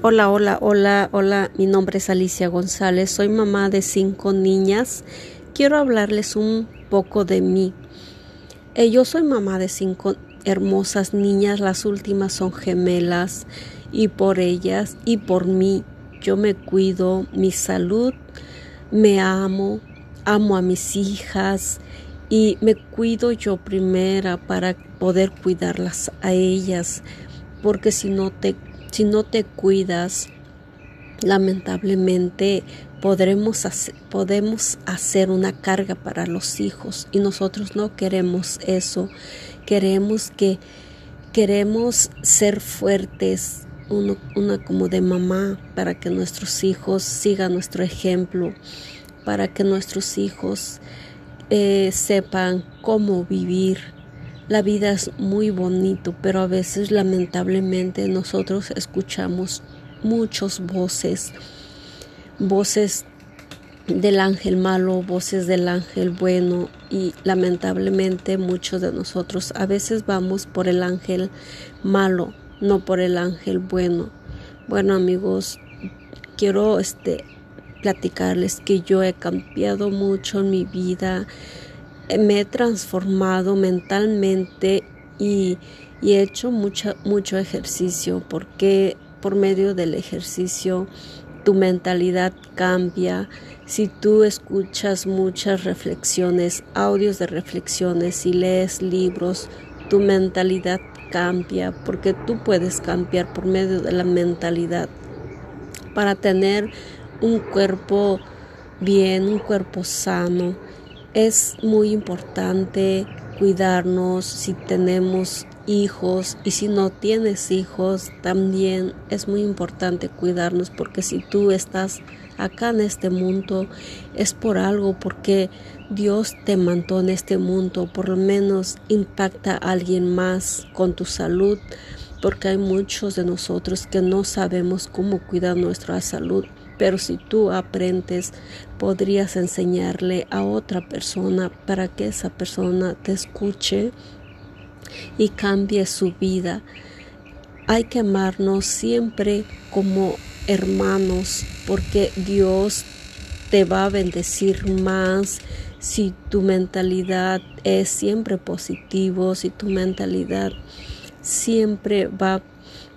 Hola, hola, hola, hola, mi nombre es Alicia González, soy mamá de cinco niñas. Quiero hablarles un poco de mí. Eh, yo soy mamá de cinco hermosas niñas, las últimas son gemelas y por ellas y por mí yo me cuido, mi salud, me amo, amo a mis hijas y me cuido yo primera para poder cuidarlas a ellas, porque si no te si no te cuidas, lamentablemente podremos podemos hacer una carga para los hijos y nosotros no queremos eso. Queremos que queremos ser fuertes, una como de mamá, para que nuestros hijos sigan nuestro ejemplo, para que nuestros hijos eh, sepan cómo vivir la vida es muy bonito, pero a veces lamentablemente nosotros escuchamos muchas voces, voces del ángel malo, voces del ángel bueno y lamentablemente muchos de nosotros a veces vamos por el ángel malo, no por el ángel bueno. Bueno amigos, quiero este platicarles que yo he cambiado mucho en mi vida me he transformado mentalmente y, he hecho mucho, mucho ejercicio porque por medio del ejercicio tu mentalidad cambia. Si tú escuchas muchas reflexiones, audios de reflexiones y lees libros, tu mentalidad cambia porque tú puedes cambiar por medio de la mentalidad para tener un cuerpo bien, un cuerpo sano es muy importante cuidarnos si tenemos hijos y si no tienes hijos también es muy importante cuidarnos porque si tú estás acá en este mundo es por algo porque Dios te mandó en este mundo por lo menos impacta a alguien más con tu salud porque hay muchos de nosotros que no sabemos cómo cuidar nuestra salud pero si tú aprendes, podrías enseñarle a otra persona para que esa persona te escuche y cambie su vida. Hay que amarnos siempre como hermanos porque Dios te va a bendecir más si tu mentalidad es siempre positivo, si tu mentalidad siempre va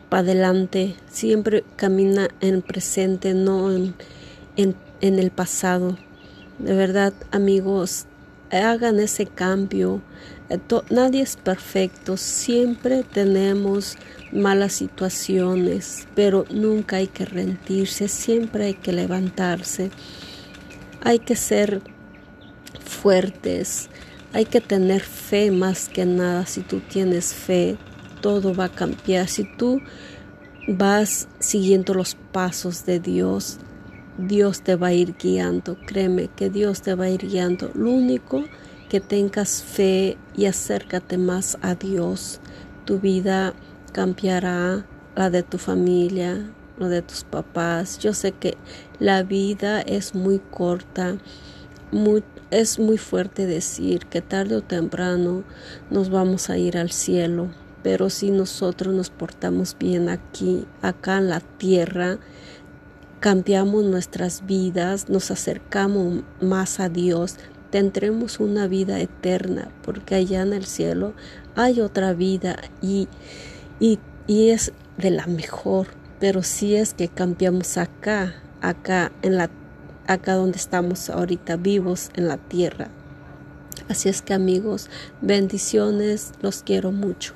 para adelante, siempre camina en presente, no en, en, el pasado. De verdad, amigos, hagan ese cambio. Eh, nadie es perfecto, siempre tenemos malas situaciones, pero nunca hay que rendirse, siempre hay que levantarse. Hay que ser fuertes, hay que tener fe más que nada. Si tú tienes fe, todo va a cambiar. Si tú vas siguiendo los pasos de Dios, Dios te va a ir guiando. Créeme que Dios te va a ir guiando. Lo único que tengas fe y acércate más a Dios. Tu vida cambiará, la de tu familia, la de tus papás. Yo sé que la vida es muy corta. es muy fuerte decir que tarde o temprano nos vamos a ir al cielo pero si nosotros nos portamos bien aquí, acá en la tierra, cambiamos nuestras vidas, nos acercamos más a Dios, tendremos una vida eterna, porque allá en el cielo hay otra vida y, y, y es de la mejor. Pero si es que cambiamos acá, acá en la acá donde estamos ahorita vivos en la tierra. Así es que amigos, bendiciones, los quiero mucho.